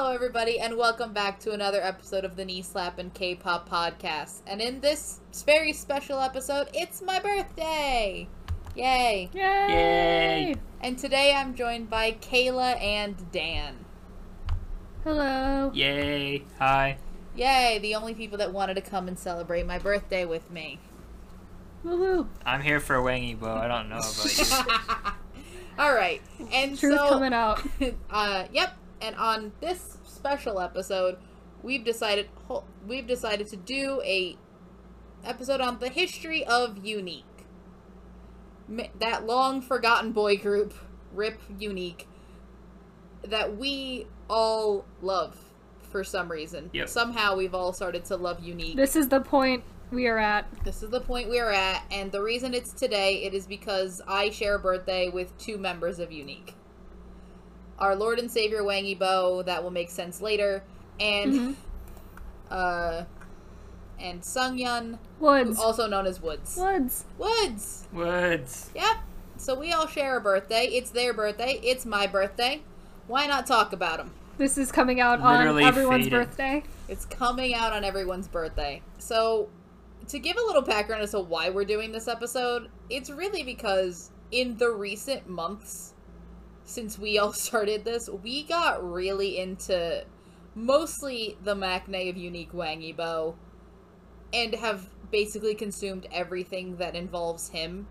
Hello, everybody, and welcome back to another episode of the Knee Slap and K-pop podcast. And in this very special episode, it's my birthday! Yay! Yay! Yay! And today I'm joined by Kayla and Dan. Hello. Yay! Hi. Yay! The only people that wanted to come and celebrate my birthday with me. Woohoo. I'm here for a Wang Yibo. I don't know about you. All right, and Truth so coming out. uh, yep. And on this special episode, we've decided we've decided to do a episode on the history of UNIQ, that long forgotten boy group, Rip UNIQ, that we all love for some reason. Yep. Somehow we've all started to love UNIQ. This is the point we are at. This is the point we're at, and the reason it's today, it is because I share a birthday with two members of UNIQ. Our Lord and Savior Wang Yibo, that will make sense later, and Mhm. uh and Sungyun, Woods. also known as Woods. Woods. Woods! Woods. Yep. So we all share a birthday. It's their birthday. It's my birthday. Why not talk about them? This is coming out Literally on everyone's fading. birthday. It's coming out on everyone's birthday. So, to give a little background as to why we're doing this episode, it's really because in the recent months since we all started this, we got really into mostly the maknae of UNIQ Wangy and have basically consumed everything that involves him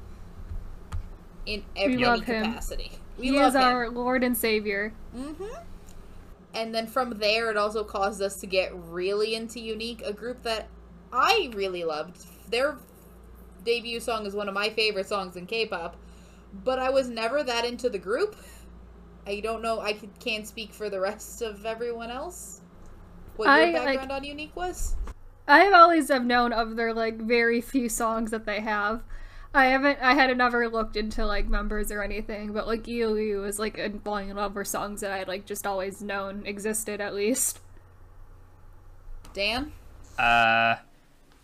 in every love him. capacity. We he love is him. our Lord and Savior. Mm-hmm. And then from there, it also caused us to get really into UNIQ, a group that I really loved. Their debut song is one of my favorite songs in K-pop, but I was never that into the group. I don't know. I can't speak for the rest of everyone else. What I, your like- background on UNIQ was? I've always have known of their like very few songs that they have. I haven't. I had never looked into like members or anything, but like Yu Yu is like and Falling in Love were songs that I like just always known existed at least. Dan. Uh,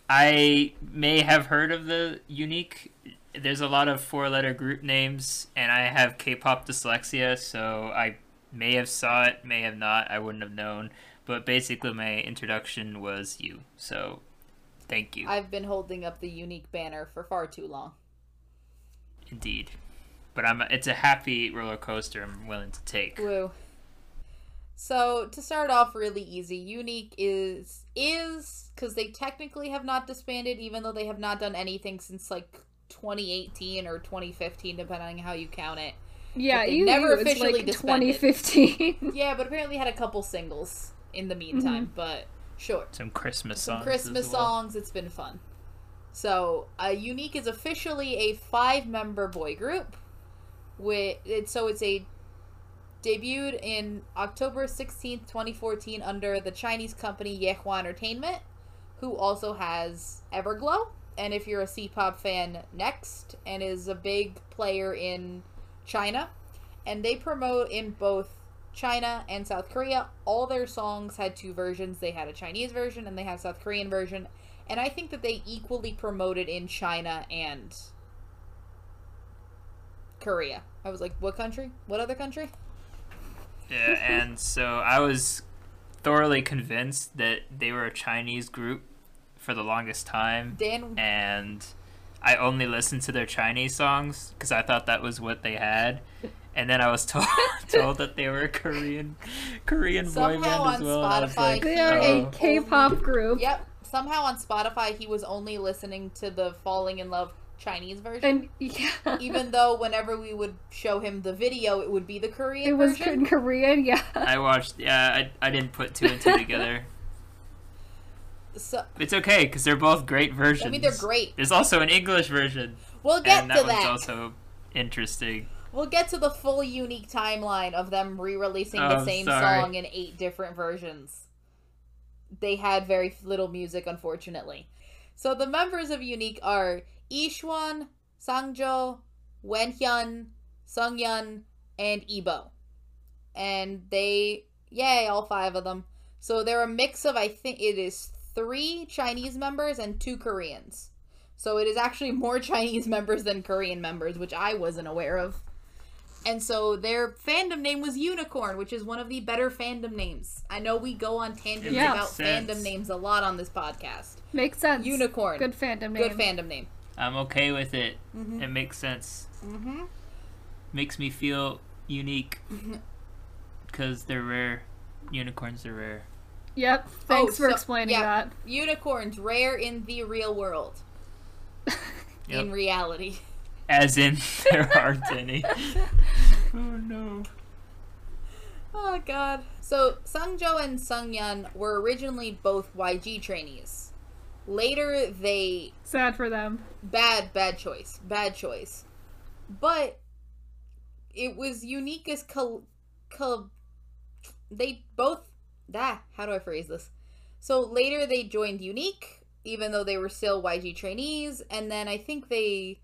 I may have heard of the unique. There's a lot of four-letter group names, and I have K-pop dyslexia, so I may have saw it, may have not. I wouldn't have known. But basically, my introduction was you. So, thank you, I've been holding up the UNIQ banner for far too long. indeed. But I'm. It's a happy roller coaster. I'm willing to take. Woo. So to start off really easy, UNIQ is is because they technically have not disbanded, even though they have not done anything since like 2018 or 2015, depending on how you count it. Yeah, they Yu never Yu is officially like 2015. Yeah, but apparently had a couple singles in the meantime. But sure, Some Christmas some songs. Christmas as well. songs. It's been fun. So, uh, UNIQ is officially a five-member boy group. With it, so it's a debuted in October sixteenth, twenty fourteen, under the Chinese company Yuehua Entertainment, who also has Everglow. And if you're a C-pop fan, Next, and is a big player in China, and they promote in both China and South Korea. All their songs had two versions. They had a Chinese version and they have South Korean version. And I think that they equally promoted in China and Korea. I was like, what country? What other country? Yeah, and so I was thoroughly convinced that they were a Chinese group for the longest time, Dan and I only listened to their Chinese songs because I thought that was what they had. And then I was told told that they were a Korean Korean boy band as well. and I Spotify, like, oh. they are oh. a K-pop group. Yep. Somehow on Spotify he was only listening to the Falling in Love Chinese version. And yeah, even though whenever we would show him the video, it would be the Korean it was version. in Korean. Yeah. I watched. Yeah, I, I didn't put two and two together. So It's okay because they're both great versions. I mean, they're great. There's also an English version, We'll get and to that that. also interesting. We'll get to the full unique timeline of them re-releasing the Oh, same sorry. song in eight different versions. They had very little music, unfortunately. So the members of UNIQ are Yixuan, Sangjo, Wenhan, Sunghyun, and Yibo. And they, yay, all five of them. So they're a mix of, I think it is three Chinese members and two Koreans. So it is actually more Chinese members than Korean members, which I wasn't aware of. And so their fandom name was Unicorn, which is one of the better fandom names. I know we go on tangents Yeah. about Sense. fandom names a lot on this podcast. Makes sense. Unicorn. Good fandom name. Good fandom name. I'm okay with it. It makes sense. Mm-hmm. Makes me feel unique because they're rare. Unicorns are rare. Yep. Oh, thanks for so- explaining yeah. that. Unicorns rare in the real world. In reality. As in, there aren't any. oh no. Oh god. So Sungjo and Sungyeon were originally both YG trainees. Later they Sad for them. bad bad choice. Bad choice. But it was unique as col- col- they both ah, how do I phrase this? So later they joined UNIQ even though they were still YG trainees and then I think they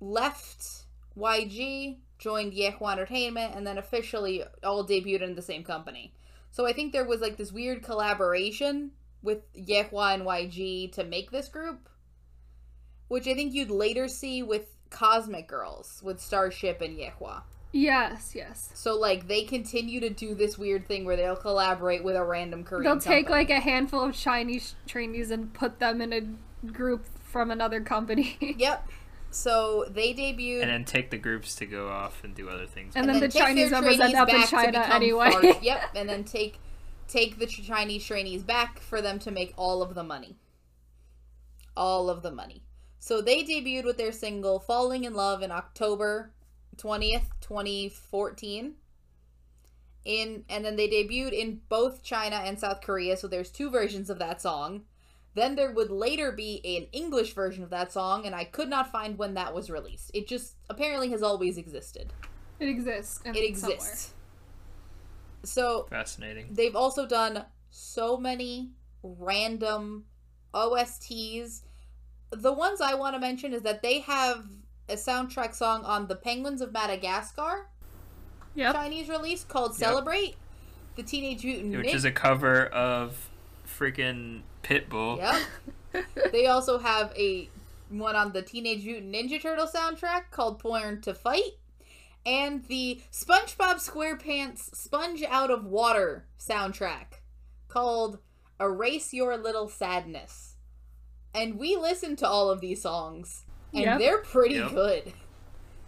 left YG, joined Yuehua Entertainment, and then officially all debuted in the same company. So I think there was like this weird collaboration with Yuehua and YG to make this group, which I think you'd later see with Cosmic Girls with Starship and Yuehua. Yes, yes. So like they continue to do this weird thing where they'll collaborate with a random Korean. They'll take company. like a handful of Chinese trainees and put them in a group from another company. Yep. So they debuted. And then take the groups to go off and do other things. And then the Chinese members end trainees up in back to China anyway. far- yep, and then take take the Chinese trainees back for them to make all of the money. All of the money. So they debuted with their single "Falling in Love" in October twentieth, twenty fourteen. In and then they debuted in both China and South Korea. So there's two versions of that song. Then there would later be an English version of that song, and I could not find when that was released. It just apparently has always existed. It exists. It exists. So Fascinating. they've also done so many random OSTs. The ones I want to mention is that they have a soundtrack song on the Penguins of Madagascar Yep. Chinese release called Celebrate. The Teenage Mutant Ninja Turtles. Which Ninja. is a cover of freaking Pitbull. Yep. they also have a one on the Teenage Mutant Ninja Turtle soundtrack called Born to Fight, and the SpongeBob SquarePants Sponge Out of Water soundtrack called Erase Your Little Sadness. And we listened to all of these songs, and Yep. they're pretty Yep. good.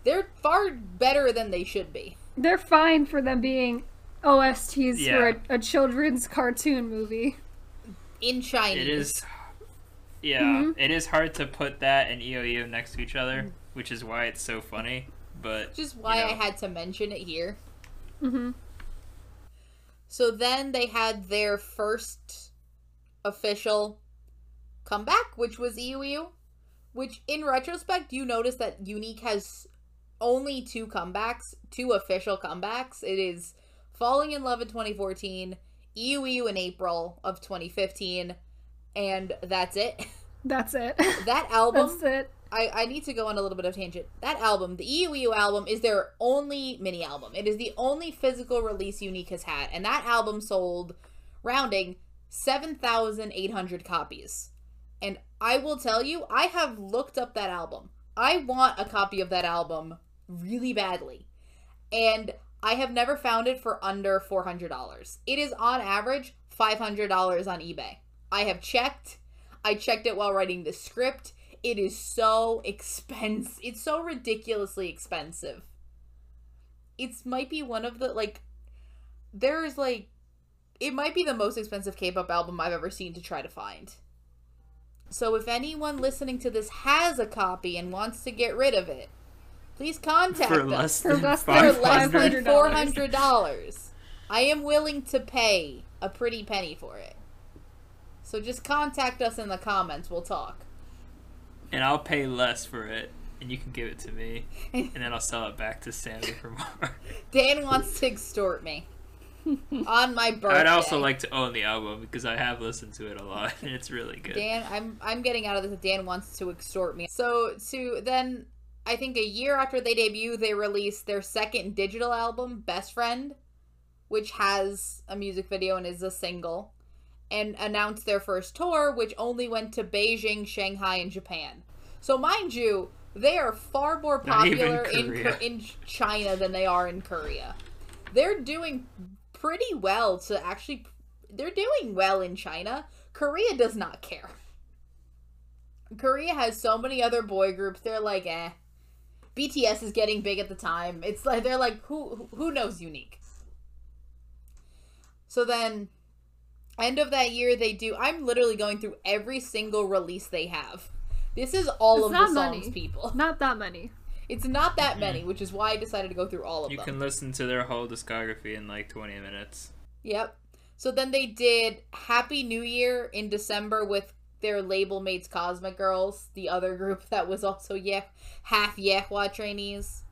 They're far better than they should be. They're fine for them being OSTs Yeah. for a, a children's cartoon movie. In Chinese. It is. Yeah, Mhm. it is hard to put that and EOEO next to each other, which is why it's so funny. But just why you I had to mention it here. hmm So then they had their first official comeback, which was EOEO. Which, in retrospect, you notice that UNIQ has only two comebacks, two official comebacks. It is Falling in Love in 2014, EOEO in April of 2015, and that's it. That's it. That album That's it. I, I need to go on a little bit of tangent. That album, the EOEO album, is their only mini album. It is the only physical release UNIQ has had, and that album sold, rounding, 7,800 copies. And I will tell you, I have looked up that album. I want a copy of that album really badly. And I have never found it for under $400. It is on average $500 on eBay. I have checked. I checked it while writing the script. It is so expensive. It's so ridiculously expensive. It's might be one of the like there's like it might be the most expensive K-pop album I've ever seen to try to find. So if anyone listening to this has a copy and wants to get rid of it, please contact for us less For less than five for less than hundred four hundred dollars. I am willing to pay a pretty penny for it. So just contact us in the comments. We'll talk. and I'll pay less for it, and you can give it to me, and then I'll sell it back to Sammy for more. Dan wants to extort me on my birthday. I'd also like to own the album because I have listened to it a lot, and it's really good. Dan, I'm I'm getting out of this. Dan wants to extort me. So to then, I think a year after they debut, they released their second digital album, Best Friend, which has a music video and is a single, and announced their first tour, which only went to Beijing, Shanghai, and Japan. So mind you, They are far more popular in in China than they are in Korea. They're doing pretty well to actually. They're doing well in China. Korea does not care. Korea has so many other boy groups. They're like, eh. BTS is getting big at the time. It's like they're like, who who knows UNIQ. So then, end of that year, they do. I'm literally going through every single release they have. This is all It's of the songs, people. Not that many. It's not that mm-hmm. many, which is why I decided to go through all of You them. You can listen to their whole discography in like 20 minutes. Yep. So then they did Happy New Year in December with their label mates Cosmic Girls, the other group that was also yeah, half Yuehua trainees.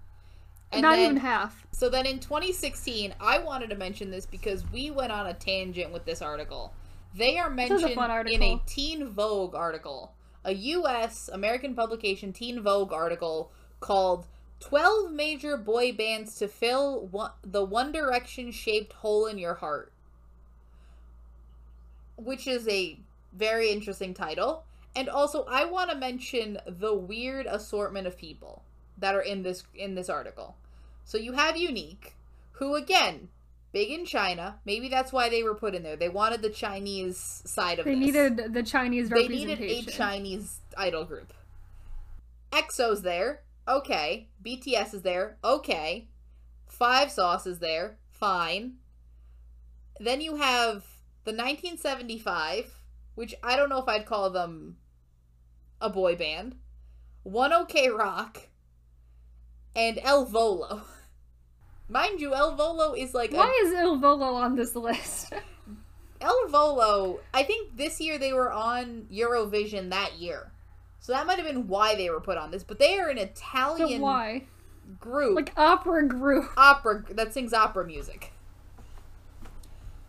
And Not then, even half. So then in 2016, I wanted to mention this because we went on a tangent with this article. They are is a mentioned in a. Teen Vogue article, a U.S. American publication Teen Vogue article called 12 Major Boy Bands to Fill one, the One Direction Shaped Hole in Your Heart. Which is a very interesting title. And also, I want to mention the weird assortment of people that are in this in this article. So you have UNIQ, who again, big in China. Maybe that's why they were put in there. They wanted the Chinese side of it, They this. needed the Chinese representation. they needed a Chinese idol group. EXO's there. Okay. BTS is there. Okay. Five Sauce is there. Fine. Then you have the 1975, which I don't know if I'd call them a boy band. One OK Rock and Il Volo. Mind you, Il Volo is like a Why is Il Volo on this list? Il Volo, I think this year they were on Eurovision that year. So that might have been why they were put on this. But they are an but Italian why? group Like opera group. opera that sings opera music.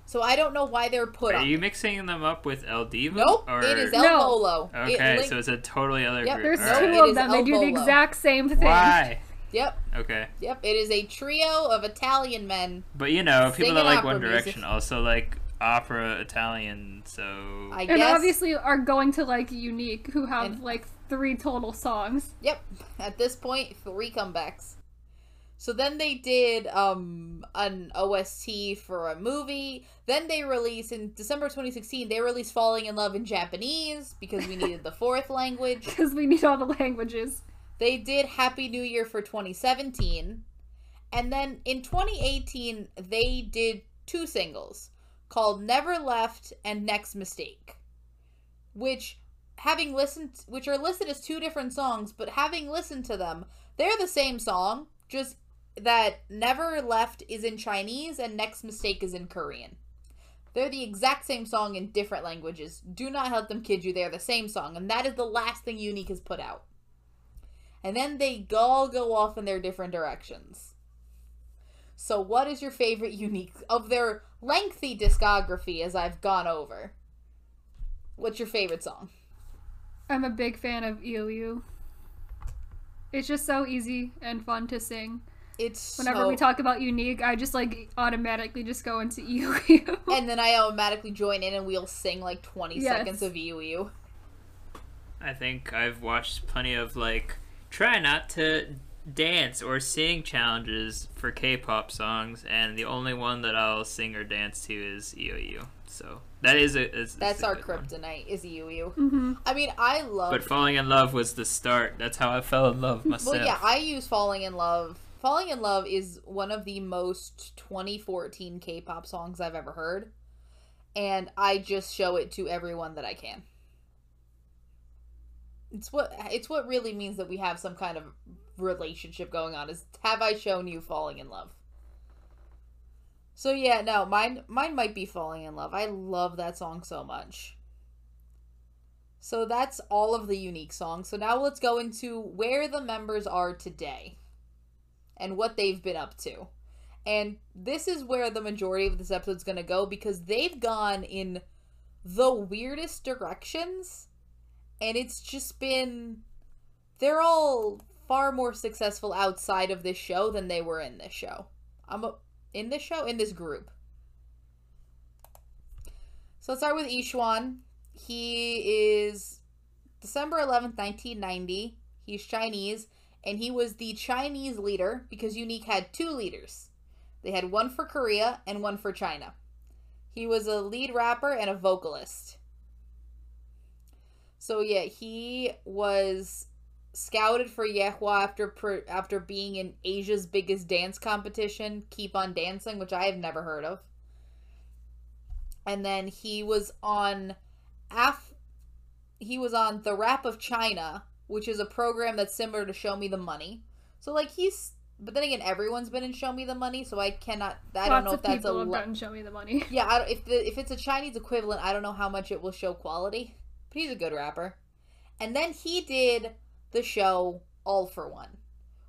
So I don't know why they're put Are on. you mixing them up with Il Divo? nope, Or... it is El No. Volo. It Okay, link- so it's a totally other Yep, group. There's No, two it of them. They El do the exact same thing. Why? Yep, Okay. yep. It is a trio of Italian men. But you know, people that like opera One music. Direction also like opera Italian, so I And guess. obviously are going to like UNIQ, who have And- like three total songs. Yep. At this point, three comebacks. So then they did um an OST for a movie. Then they released in December 2016. They released "Falling in Love" in Japanese because we needed the fourth language. Because we need all the languages. They did Happy New Year for 2017. And then in 2018, they did two singles called Never Left and Next Mistake. Which having listened which are listed as two different songs, but having listened to them, they're the same song, just that Never Left is in Chinese and Next Mistake is in Korean. They're the exact same song in different languages. Do not let them kid you, they're the same song, and that is the last thing UNIQ has put out and then they all go off in their different directions. So, what is your favorite unique of their lengthy discography as I've gone over? What's your favorite song? I'm a big fan of EOU. It's just so easy and fun to sing. It's Whenever so- we talk about UNIQ, I just like automatically just go into EOU. and then I automatically join in and we'll sing like 20 Yes. seconds of UU. I think I've watched plenty of like try not to dance or sing challenges for K-pop songs, and the only one that I'll sing or dance to is EOU. So that is a is, is That's a our good one. kryptonite, is UU. hmm I mean, I love. But falling in love was the start. That's how I fell in love myself. Well, yeah, I use Falling in Love. Falling in Love is one of the most 2014 K pop songs I've ever heard. And I just show it to everyone that I can. It's what it's what really means that we have some kind of relationship going on is have I shown you falling in love? So yeah, no, mine mine might be falling in love. I love that song so much. So that's all of the unique songs. So now let's go into where the members are today and what they've been up to. And this is where the majority of this episode's going to go because they've gone in the weirdest directions and it's just been they're all far more successful outside of this show than they were in this show. I'm a, in this show in this group. So let's start with Yixuan. He is December 11th, 1990. He's Chinese, and he was the Chinese leader because UNIQ had two leaders. They had one for Korea and one for China. He was a lead rapper and a vocalist. So yeah, he was scouted for Yuehua after pr- after being in Asia's biggest dance competition, Keep on Dancing, which I have never heard of. And then he was on af he was on The Rap of China, which is a program that's similar to Show Me the Money. So like he's but then again everyone's been in Show Me the Money, so I cannot I don't know of if that's a people have done Show Me the Money. yeah, if the if it's a Chinese equivalent, I don't know how much it will show quality. But he's a good rapper. And then he did the show All for One,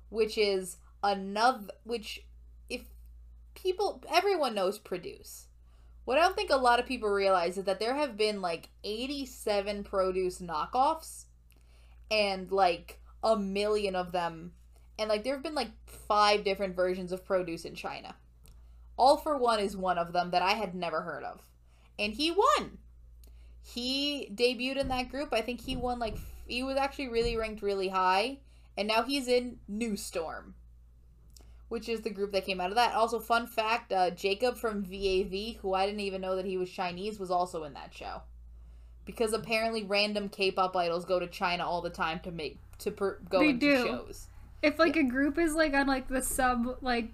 which is another which if people everyone knows produce. What I don't think a lot of people realize is that there have been like 87 produce knockoffs and like a million of them and like there have been like five different versions of produce in China. All for One is one of them that I had never heard of. And he won. He debuted in that group. I think he won like he was actually really ranked really high. And now he's in New Storm, which is the group that came out of that. Also, fun fact: uh, Jacob from VAV, who I didn't even know that he was Chinese, was also in that show. Because apparently, random K-pop idols go to China all the time to make to per- go They into do. shows. If like a group is like on like the sub like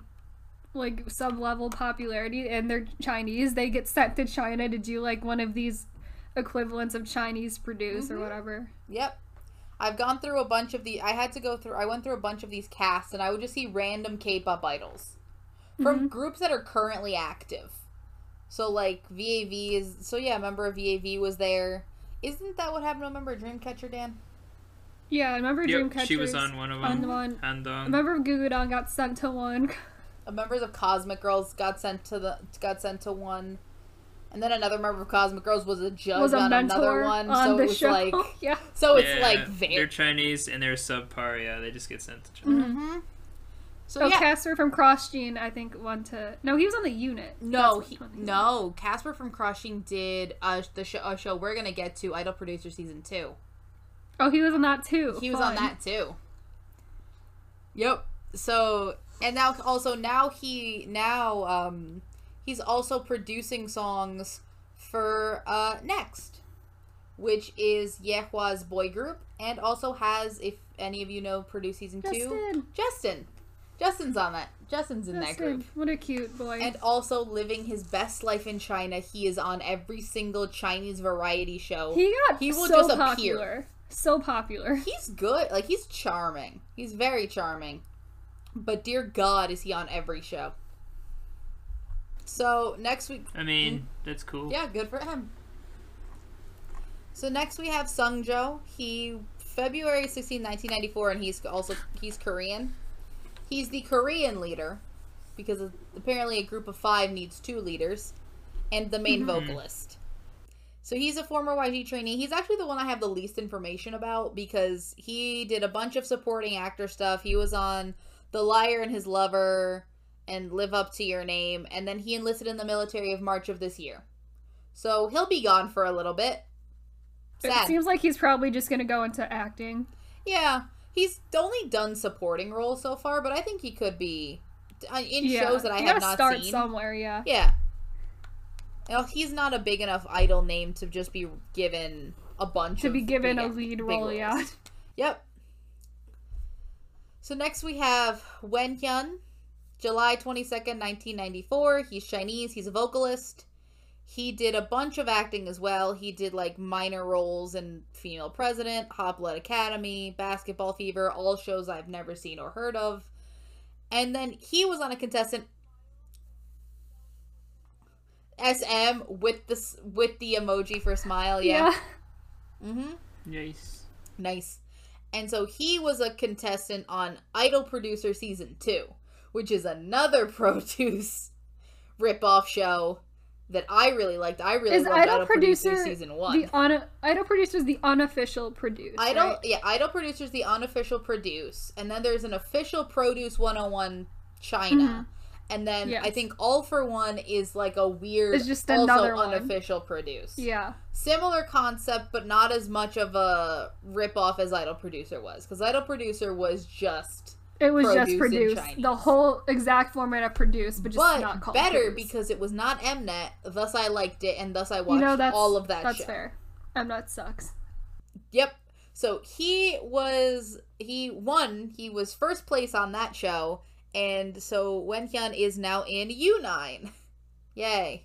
like sub level popularity and they're Chinese, they get sent to China to do like one of these equivalents of Chinese produce Mm-hmm. or whatever. Yep. I've gone through a bunch of the. I had to go through. I went through a bunch of these casts, and I would just see random K-pop idols from groups that are currently active. So like VAV is. So yeah, a member of VAV was there. Isn't that what happened to a member of Dreamcatcher, Dan? Yeah, I remember Yep, Dreamcatcher. she was on one of them. on one. And I um, remember Gugudan got sent to one. Members of Cosmic Girls got sent to the got sent to one, and then another member of Cosmic Girls was a judge was a on another one. on so the it was show. like, yeah. so it's yeah, like they're. Chinese and they're subpar. Yeah, they just get sent to China. hmm So Oh, yeah, Casper from Cross Gene, I think, won to. No, he was on the unit. No, he, what he no. Casper from Cross Gene did uh, the show, a show we're gonna get to, Idol Producer season two. Oh, he was on that too. He was on that too. Yep. So and now also now he now um he's also producing songs for uh Next, which is Yuehua's boy group, and also has if any of you know produce season two, Justin. Justin. Justin's on that. Justin's in that group. What a cute boy. And also living his best life in China. He is on every single Chinese variety show. he got he will so just appear. popular. So popular. He's good. Like he's charming. He's very charming. But dear God, is he on every show? So next week, I mean, mm. that's cool. yeah, good for him. So next we have Sungjo. He February 16, 1994, and he's also he's Korean. He's the Korean leader because apparently a group of five needs two leaders, and the main mm-hmm. vocalist. So he's a former YG trainee. He's actually the one I have the least information about because he did a bunch of supporting actor stuff. He was on The Liar and His Lover and Live Up to Your Name, and then he enlisted in the military of March of this year. So he'll be gone for a little bit. It seems like he's probably just gonna go into acting. Yeah, he's only done supporting roles so far, but I think he could be uh, in yeah. shows that I you have not start seen. somewhere. Yeah. Yeah. Know, he's not a big enough idol name to just be given a bunch To be given big- a lead role. Yeah. Yep. So next we have Wen Hyun, July 22nd, 1994. He's Chinese, he's a vocalist. He did a bunch of acting as well. He did like minor roles in Female President, Hot Blood Academy, Basketball Fever, all shows I've never seen or heard of. And then he was on a contestant SM with the with the emoji for smile, yeah. Mhm. Nice. Nice. And so he was a contestant on Idol Producer Season 2, which is another Produce ripoff show that I really liked. I really Is loved Idol Idol, Producer, Producer Season 1. The Idol producer is the unofficial produce. Idol, right? yeah, Idol producer is the unofficial Produce, and then there's an official Produce 101 China, Mm-hmm. and then I think All for One is like a weird, It's just also another one. unofficial produce. Yeah. Similar concept, but not as much of a rip off as Idol Producer was, because Idol Producer was just, It was Produce just produced. The whole exact format of produced, but just but not called better Produce. because it was not Mnet. Thus, I liked it, and thus I watched you know that's all of that That's show. fair. Mnet sucks. Yep. So he was he won. He was first place on that show, and so Wenhan is now in U9. Yay!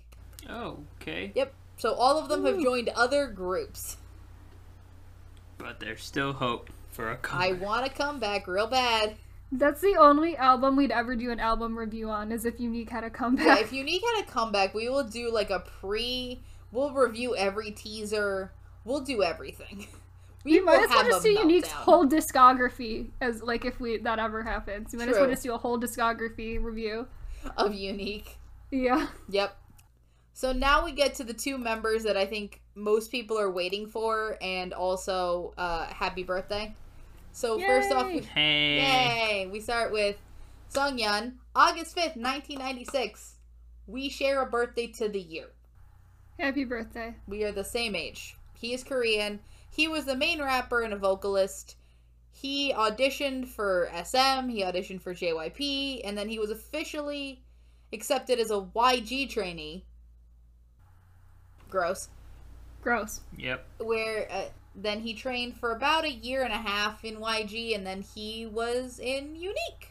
Oh, okay. Yep. So all of them have joined other groups. But there's still hope for a comeback. I want to come back real bad. That's the only album we'd ever do an album review on, is if UNIQ had a comeback. Yeah, if UNIQ had a comeback, we will do like a pre. We'll review every teaser. We'll do everything. We you might as well have just do UNIQ's meltdown. whole discography as like if we that ever happens. You might as well True. just do a whole discography review. of UNIQ. Yeah. Yep. So now we get to the two members that I think most people are waiting for, and also uh, happy birthday. So first off, Yay! we, Hey. yay! We start with Sungyeon, August fifth, nineteen ninety six. We share a birthday to the year. Happy birthday. We are the same age. He is Korean. He was the main rapper and a vocalist. He auditioned for SM, he auditioned for JYP, and then he was officially accepted as a YG trainee. Gross. Gross. Yep. Where uh, then he trained for about a year and a half in YG, and then he was in UNIQ.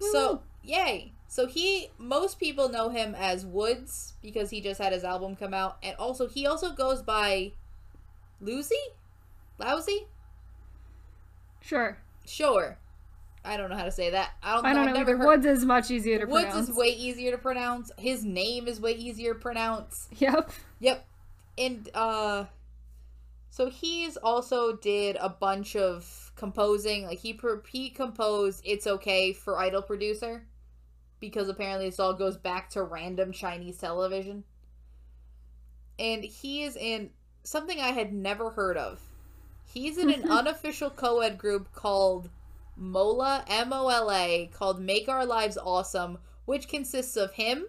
So, yay. So he most people know him as Woods because he just had his album come out and also he also goes by Lucy? Lousy? Sure. Sure. I don't know how to say that. I don't I don't I've know either. heard Woods is much easier to pronounce. Woods pronounce. is way easier to pronounce. His name is way easier to pronounce. Yep. Yep. And uh so he's also did a bunch of composing. Like he he composed It's Okay for Idol Producer because apparently this all goes back to random Chinese television. And he is in something I had never heard of. He's in an unofficial co-ed group called MOLA M O L A called Make Our Lives Awesome, which consists of him,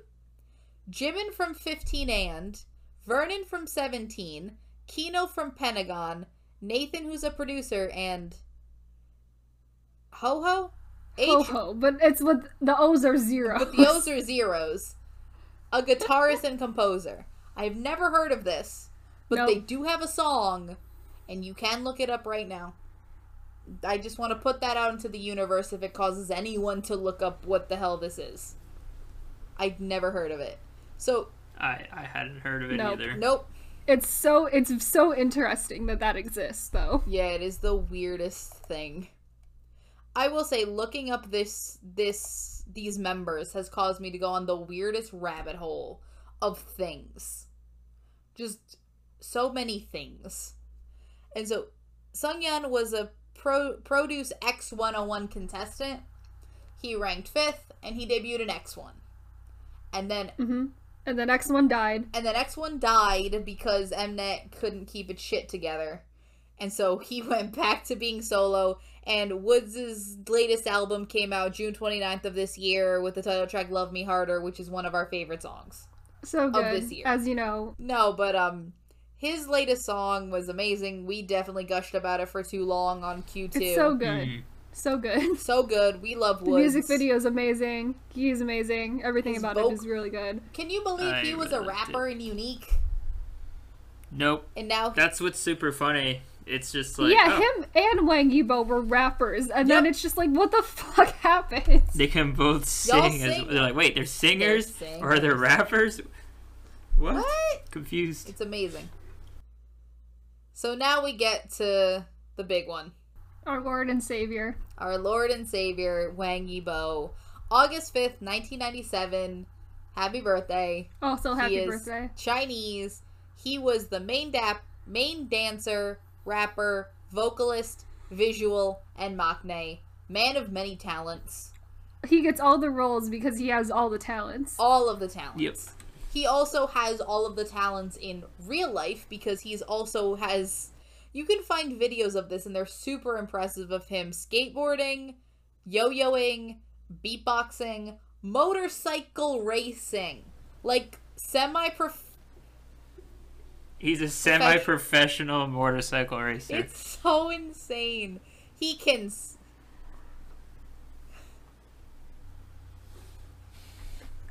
Jimin from 15 and Vernon from 17, Kino from Pentagon, Nathan who's a producer, and Ho Ho? Ho ho. But it's with the O's are zeros. But the O's are zeros. A guitarist and composer. I've never heard of this, but Nope. they do have a song, and you can look it up right now. I just want to put that out into the universe if it causes anyone to look up what the hell this is. I've never heard of it. So, I I hadn't heard of it Nope. either. nope. It's so it's so interesting that that exists though. Yeah, it is the weirdest thing. I will say looking up this this these members has caused me to go on the weirdest rabbit hole of things. Just so many things. And so Sungyeon was a pro produce X101 contestant. He ranked 5th and he debuted in X1. And then hmm And the next one died. and the next one died because Mnet couldn't keep its shit together. And so he went back to being solo. And Woods' latest album came out June 29th of this year with the title track Love Me Harder, which is one of our favorite songs. So good. this year. As you know. No, but um his latest song was amazing. We definitely gushed about it for too long on Q2. It's so good. Mhm. So good. So good. We love The music video is amazing. He's amazing. Everything His about voc- it is really good. Can you believe I he was a really liked rapper and unique? Nope. And now That's what's super funny. It's just like yeah, oh, him and Wang Yibo were rappers, and then it's just like, what the fuck happened? they can both sing. Y'all as, sing. they're like, wait, they're singers They're or they're singers. rappers? What? what? Confused. It's amazing. So now we get to the big one. Our Lord and Savior. Our Lord and Savior, Wang Yibo. August 5th, 1997. Happy birthday. Also, he happy is birthday. Chinese. He was the main dap main dancer, rapper, vocalist, visual, and maknae. Man of many talents. He gets all the roles because he has all the talents. All of the talents. Yep. He also has all of the talents in real life because he's also has you can find videos of this and they're super impressive of him skateboarding, yo-yoing, beatboxing, motorcycle racing. Like semi prof He's a semi-professional motorcycle racer. It's so insane. He can s-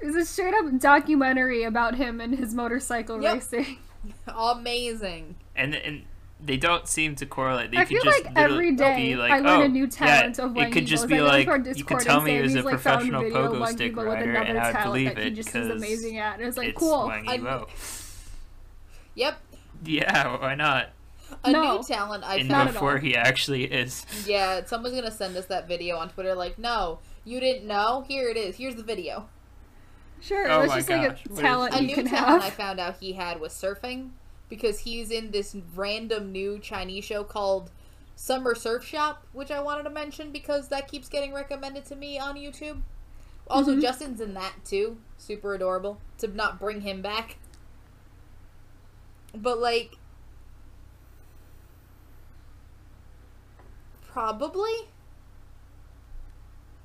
It's a straight up documentary about him and his motorcycle Yep. racing. amazing. and and they don't seem to correlate. They I could feel just like literally every day be like, I learn oh, a new talent yeah, of Wang It could just Yibo's. be I like for you Discord could tell me he was a like, professional video pogo stick rider, and I'd talent believe that he it just is because amazing at. And it's like it's cool. Wang I- Yibo. Yep. Yeah, why not? A No. new talent I And Not found. before he actually is. Yeah, someone's gonna send us that video on Twitter. Like, no, you didn't know. Here it is. Here's the video. Sure, Oh that's my just gosh, like what a is talent A you new can talent I found out he had was surfing because he's in this random new Chinese show called Summer Surf Shop, which I wanted to mention because that keeps getting recommended to me on YouTube. Also, Mhm. Justin's in that too. Super adorable. To not bring him back. But, like. Probably.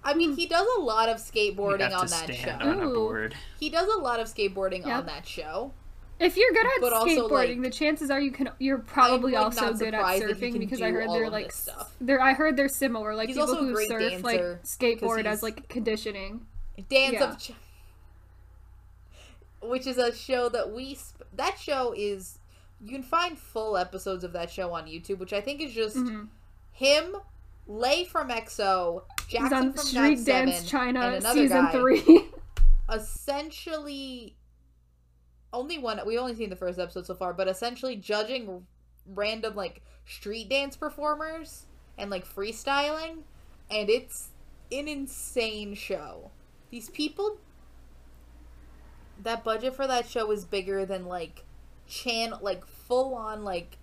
I mean, he does a lot of skateboarding on that show. on a Ooh. board. He does a lot of skateboarding Yep. on that show. If you're good at But also, skateboarding, like- the chances are you can. You're probably like, also good at surfing because I heard they're like stuff. they're. I heard they're similar. Like He's people who surf dancer, like skateboard as like conditioning. Dance Yeah. of Ch- which is a show that we sp- that show is you can find full episodes of that show on YouTube, which I think is just Mhm. him, Lay from EXO, Jackson on from Street Dance 7, China and another season guy. three. essentially only one we've only seen the first episode so far, but essentially judging random like street dance performers and like freestyling, and it's an insane show. These people that budget for that show is bigger than like chan like full on like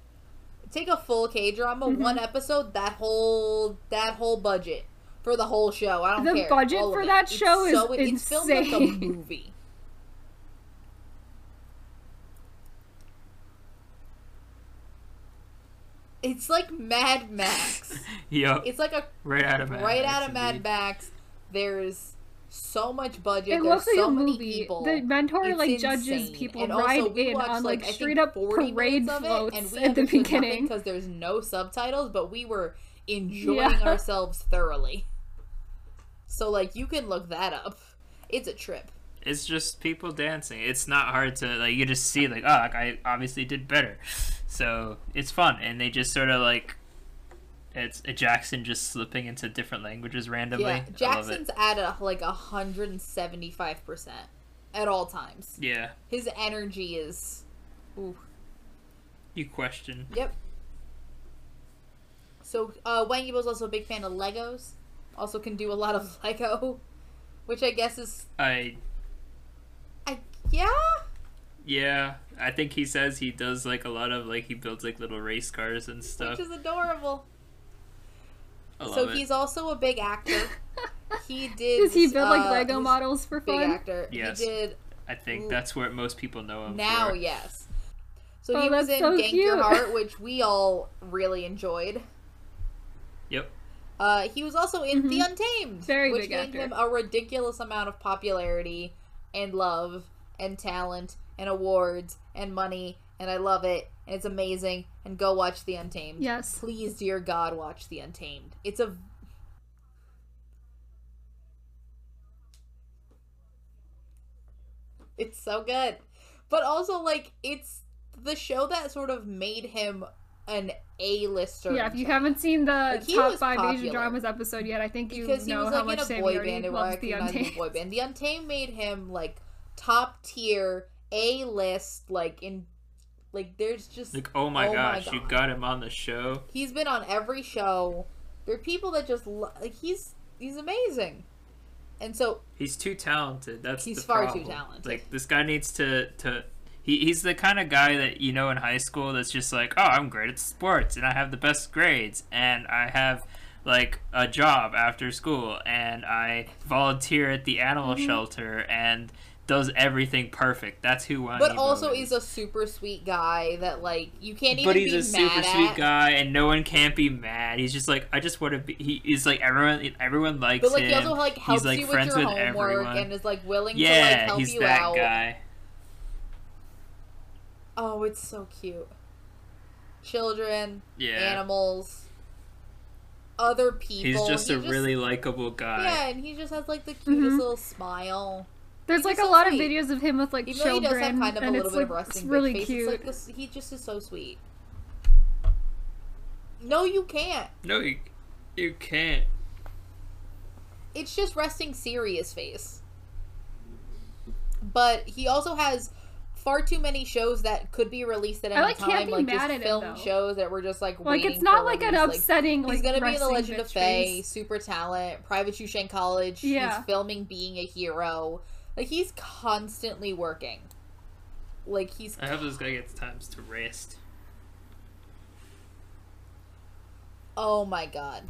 take a full K drama, Mhm. one episode, that whole that whole budget for the whole show. I don't The care. The budget for it. that It's show is so, it's filmed like a insane. movie. It's like Mad Max. Yup, It's like a right out of Mad right Max, out of Mad indeed. Max. There's so much budget. It There's looks like so a many movie. people. The mentor It's like judges people And ride we in watched, on like, like straight up 40 parade minutes of it, floats and we at the understood beginning. because there's no subtitles, but we were enjoying Yeah. ourselves thoroughly. So like you can look that up. It's a trip. It's just people dancing. It's not hard to like. You just see like, oh, that guy obviously did better. So it's fun, and they just sort of like. It's a Jackson just slipping into different languages randomly. Yeah, I. Jackson's at a, like hundred and seventy five percent at all times. Yeah, His energy is, ooh, you question. yep. So uh, Wang Yibo's also a big fan of Legos. Also can do a lot of Lego, which I guess is, I I yeah. yeah. I think he says he does like a lot of like he builds like little race cars and stuff. which is adorable. I love So it. he's also a big actor. He did. Does he build like uh, Lego models for a Big fun? actor. Yes. He did I think that's where most people know him. now. for. Yes. So Oh, he was in so Gank Your. Heart, which we all really enjoyed. Yep. Uh, he was also in The Mhm. Untamed, Very which big gained actor. him a ridiculous amount of popularity and love and talent and awards and money, and I love it. And it's amazing. And go watch The Untamed. Yes. Please, dear God, watch The Untamed. It's a It's so good. But also like it's the show that sort of made him an A-lister. Yeah, if you haven't seen the Like, top five Asian dramas episode yet, I think you because he know was how like much a boy band and loves the Untamed. boy band. The Untamed made him like top tier, A list, like in like there's just Like, oh my Oh my gosh, you got him on the show. he's been on every show. There are people that just lo- like he's he's amazing, and so He's too talented. That's He's the far too talented. Like this guy needs to to. He, he's the kind of guy that you know in high school that's just like, oh, I'm great at sports and I have the best grades and I have like a job after school and I volunteer at the animal Mm-hmm. shelter and does everything perfect. That's who Wang but also is a super sweet guy that like you can't even be mad. but he's be a super mad sweet guy, and no one can't be mad. He's just like, I just want to be. He is like everyone. Everyone likes But like him. he also like helps like, you with your with homework everyone. and is like willing to like yeah, help he's you that out. guy. Oh, it's so cute. Children, Yeah, animals, other people. he's just He a really likable guy. yeah, and he just has like the cutest Mhm. little smile. There's He's like a lot sweet. of videos of him with like Even though he children, does have kind of a and little it's bit of like resting it's really face, cute. it's like this. He just is so sweet. No, you can't. No, you, you can't. It's just resting serious face. But he also has far too many shows that could be released at I, any like, time, can't be like mad just at film though. shows that were just like like waiting it's not for like an release. Like, upsetting like He's gonna be in the Legend of Fei, face. Super Talent, Private Shushan College. Yeah. He's filming being a hero. Like he's constantly working. Like he's I hope this guy gets times to rest. Oh my god.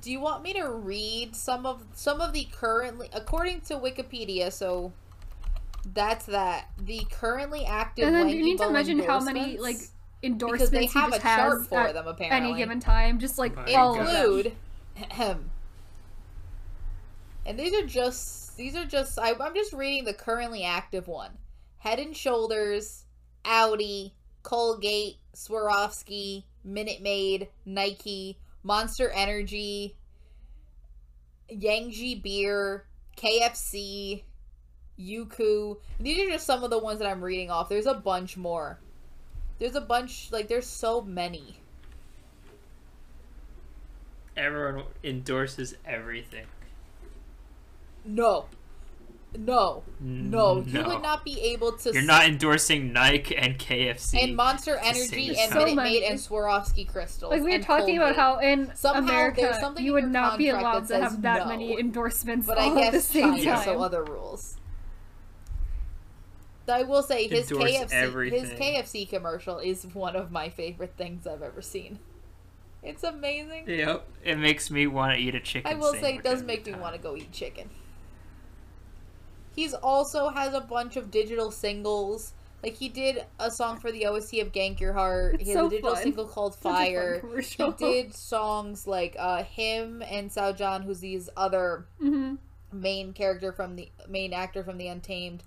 Do you want me to read some of some of the currently according to Wikipedia, so that's that. The currently active And then you need to imagine how many endorsements like because endorsements they he have a just chart has for at them apparently. any given time, just like My all God. of them. include and these are just these are just I, i'm just reading the currently active one. Head and shoulders audi colgate swarovski minute maid nike monster energy Yanjing beer kfc Youku these are just some of the ones that i'm reading off. There's a bunch more. There's a bunch like there's so many. Everyone endorses everything. No. No. Mm, no. You No. would not be able to You're s- not endorsing Nike and KFC. and Monster Energy and time. Minute Maid many. and Swarovski crystals. Like we were and talking about how in Somehow America something you would your not be allowed to have that no. many endorsements But all I at the guess same China, time. so other rules. I will say his Endorse KFC his. KFC commercial is one of my favorite things I've ever seen. It's amazing. Yep. It makes me want to eat a chicken I will say it does make me want to go eat chicken. He's also has a bunch of digital singles. Like he did a song for the OST of Gank Your Heart. It's he has so a digital fun. single called Such a fun Fire. He did songs like uh him and Xiao Zhan, who's these other hmm main character from the main actor from the Untamed,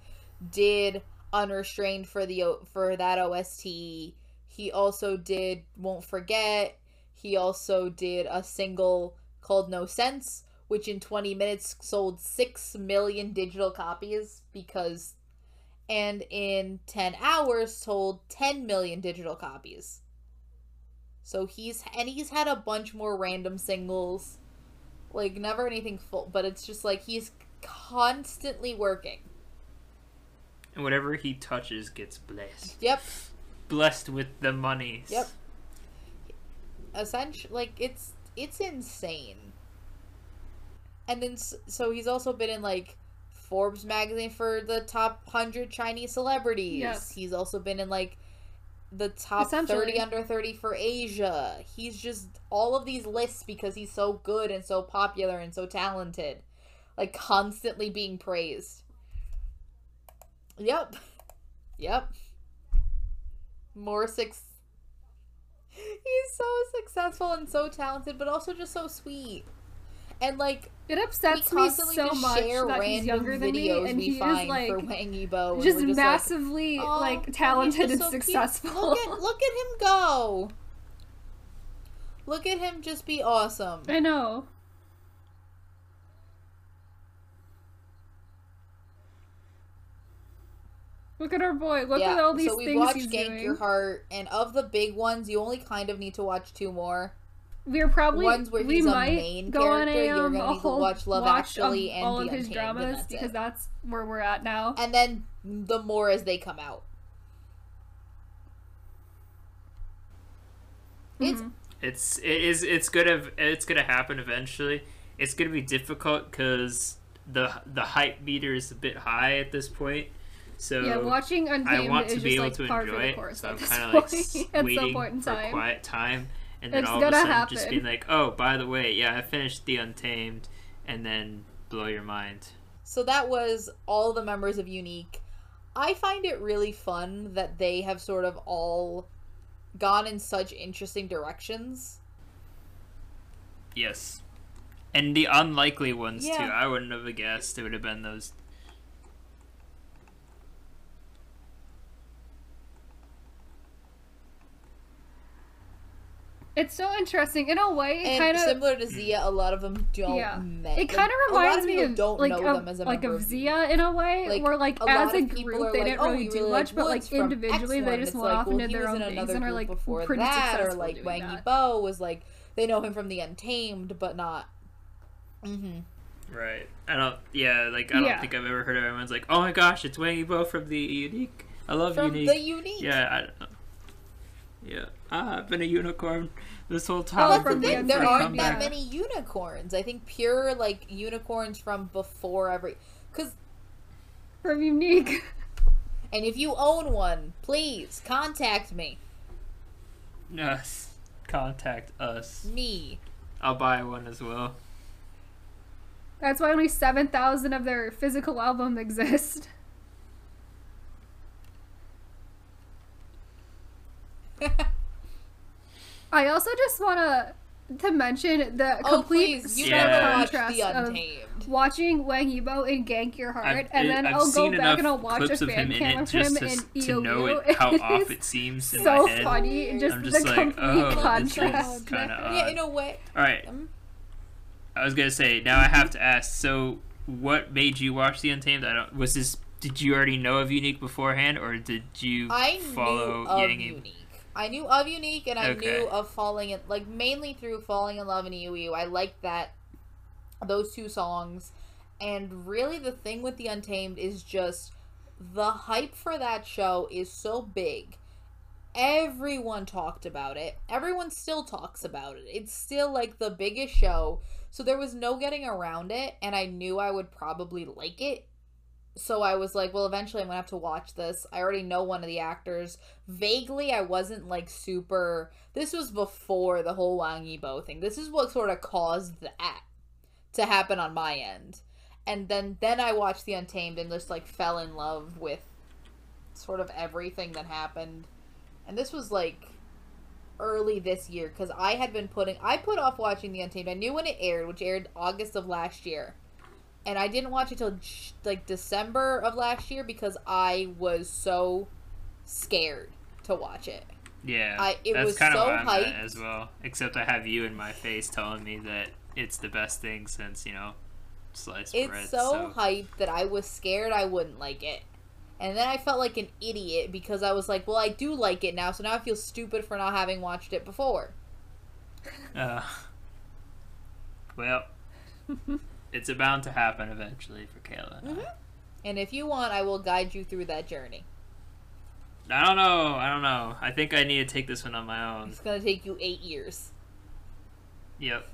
did Unrestrained for the O- for that OST. He also did Won't Forget. He also did a single called No Sense, which in 20 minutes sold 6 million digital copies because and in 10 hours sold 10 million digital copies. So he's and he's had a bunch more random singles. Like never anything full, but it's just like he's constantly working. And whatever he touches gets blessed. Yep. Blessed with the monies. Yep. Essentially, like it's it's insane. And then so he's also been in like Forbes magazine for the top 100 Chinese celebrities. Yes. He's also been in like the top 30 under 30 for Asia. He's just all of these lists because he's so good and so popular and so talented. Like constantly being praised. Yep. Yep. More six He's so successful and so talented, but also just so sweet. And like It upsets me so much that he's younger than me, and he is like for Wang Yibo. just like, massively like he's talented and so cute. successful. Look at look at him go. Look at him just be awesome. I know. Look at our boy. Look at all these so we things watched he's Gank doing. Your Heart, and of the big ones, you only kind of need to watch two more. We're probably Ones where we he's a might main go on character, a, you're um, gonna a need to whole watch Love watch of Actually and all of his Untamed, dramas that's because it. that's where we're at now. And then the more as they come out. It's Mhm. It's it is it's gonna it's gonna happen eventually. It's gonna be difficult because the the hype meter is a bit high at this point. So yeah, watching Untamed I want to is be just able like to par enjoy the it. course So at I'm this kind of like point. s- at waiting some point in for time. quiet time, and then It's all of a gonna sudden just happen. being like, oh, by the way, yeah, I finished the Untamed, and then blow your mind. So that was all the members of UNIQ. I find it really fun that they have sort of all gone in such interesting directions. Yes. And the unlikely ones Yeah. too. I wouldn't have guessed it would have been those. It's so interesting in a way. It kind of similar to ZE:A, a lot of them don't. yeah. met- It kind of reminds me of don't like know of, them as a like member of of ZE:A in a way, Like, where like a as a group they like, didn't "Oh, really do really much, like but like individually X they just It's went like, off well, and did their own in things another and are like before pretty that, successful or like doing Wangy that. Bo was like they know him from the Untamed, but not. Mm-hmm. Right. I don't. Yeah. Like I don't Yeah. think I've ever heard of everyone's like, oh my gosh, it's Wang Yibo from the UNIQ. I love From UNIQ. the UNIQ. Yeah. I, yeah. Ah, I've been a unicorn this whole time. Well, that's from the the thing. There aren't yeah. that many unicorns. I think pure like unicorns from before every. Cause from UNIQ. and if you own one, please contact me. Yes, Contact us. Me. I'll buy one as well. That's why only seven thousand of their physical album exist. I also just want to to mention the Oh complete please, you stark Yeah. never contrast the of Untamed. watching Wang Yibo in Gank Your Heart, I've, and then I've I'll go back and I'll watch a fan cam it of him just to, in know EOEO. it, how off it seems in so my head. funny, just, I'm the just like, complete oh, this contrast. odd. Yeah, in a way. All right. Um, I was gonna say now I have to ask. So, what made you watch the Untamed? I don't. Was this? Did you already know of UNIQ beforehand, or did you I follow knew of Yang? UNIQ. I knew of UNIQ, and I Okay. knew of Falling in like mainly through Falling in Love and EOEO. I liked that those two songs, and really the thing with the Untamed is just the hype for that show is so big. Everyone talked about it. Everyone still talks about it. It's still like the biggest show. So there was no getting around it, and I knew I would probably like it so I was like, well, eventually I'm gonna have to watch this. I already know one of the actors. Vaguely, I wasn't like super. This was before the whole Wang Yibo thing. This is what sort of caused that to happen on my end, and then then I watched The Untamed and just like fell in love with sort of everything that happened. And this was like early this year because I had been putting I put off watching The Untamed. I knew when it aired, which aired August of last year and I didn't watch it till like December of last year because I was so scared to watch it. Yeah, I- it that's was kind so of what I'm at hyped. as well. Except I have you in my face telling me that it's the best thing since you know sliced It's bread. so hyped that I was scared I wouldn't like it. And then I felt like an idiot because I was like, well, I do like it now, so now I feel stupid for not having watched it before. Uh, well, it's about to happen eventually for Kayla. and I. Mhm. And if you want, I will guide you through that journey. I don't know. I don't know. I think I need to take this one on my own. It's going to take you eight years. Yep.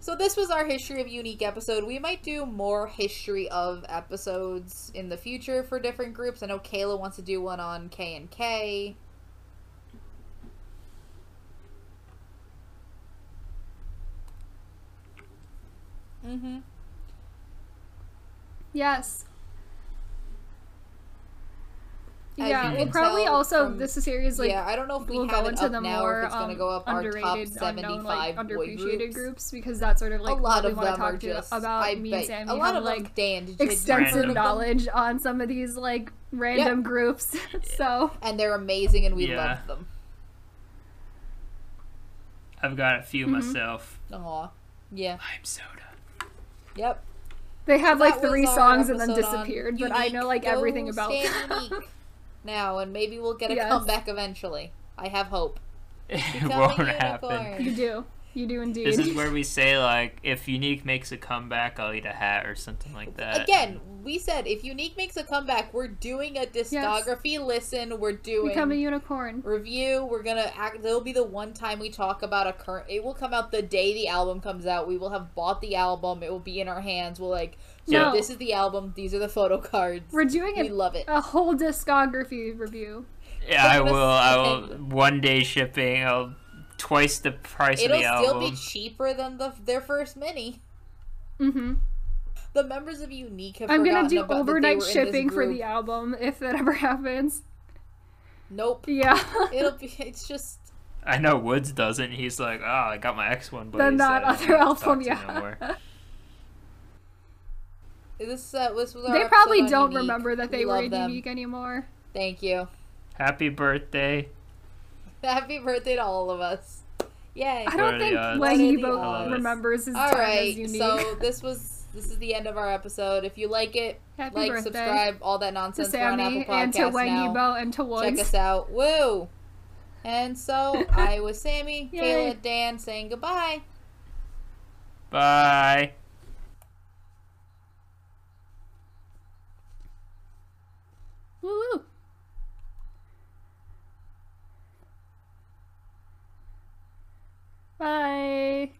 So this was our history of UNIQ episode. We might do more history of episodes in the future for different groups. I know Kayla wants to do one on KNK. Mm-hmm. Yes. As Yeah, you we'll probably also from- this series like yeah, I don't know if we we'll have go into up the more if it's going to um, go up our top underrated, seventy-five unknown, like underappreciated groups. groups. because that's sort of like a lot what we of want to them are talk to just about. I me bet and Sammy a lot have of like Dan, extensive heard of them? knowledge on some of these like random groups. so and they're amazing, and we Yeah. love them. I've got a few Mhm. myself. Aw, yeah, Lime soda. yep. They have like three songs and then disappeared, but I know like Go everything about them. Now, and maybe we'll get a Yes. comeback eventually. I have hope. It Become won't happen. you do, you do indeed. This is where we say like, if UNIQ makes a comeback, I'll eat a hat or something like that. Again, we said if UNIQ makes a comeback, we're doing a discography listen. We're doing Become a unicorn. review. We're gonna act. There'll be the one time we talk about a current. It will come out the day the album comes out. We will have bought the album. It will be in our hands. We'll like. So No. this is the album. These are the photo cards. We're doing we a, love it. a whole discography review. Yeah, I will. I will. One day shipping. I'll twice the price It'll of the album. It'll still be cheaper than the their first mini. Mm-hmm. the members of UNIQ have been on the line. I'm gonna do about overnight were in this shipping for the album if that ever happens. Nope. Yeah. It'll be. It's just. I know Woods doesn't. He's like, oh, I got my X one, but Then that other album, yeah. No more. This, uh, this was our they probably don't UNIQ. remember that they We were love in them. unique anymore. Thank you. Happy birthday. Happy birthday to all of us. Yay. I don't think Lehibo remembers his all time right, as UNIQ. So this was this is the end of our episode. If you like it, Happy like, birthday. subscribe, all that nonsense. To Sammy on Apple Podcasts and to and to Woods. Check us out. Woo! And so I was Sammy, Kayla, Dan saying goodbye. Bye. Woo woo. Bye.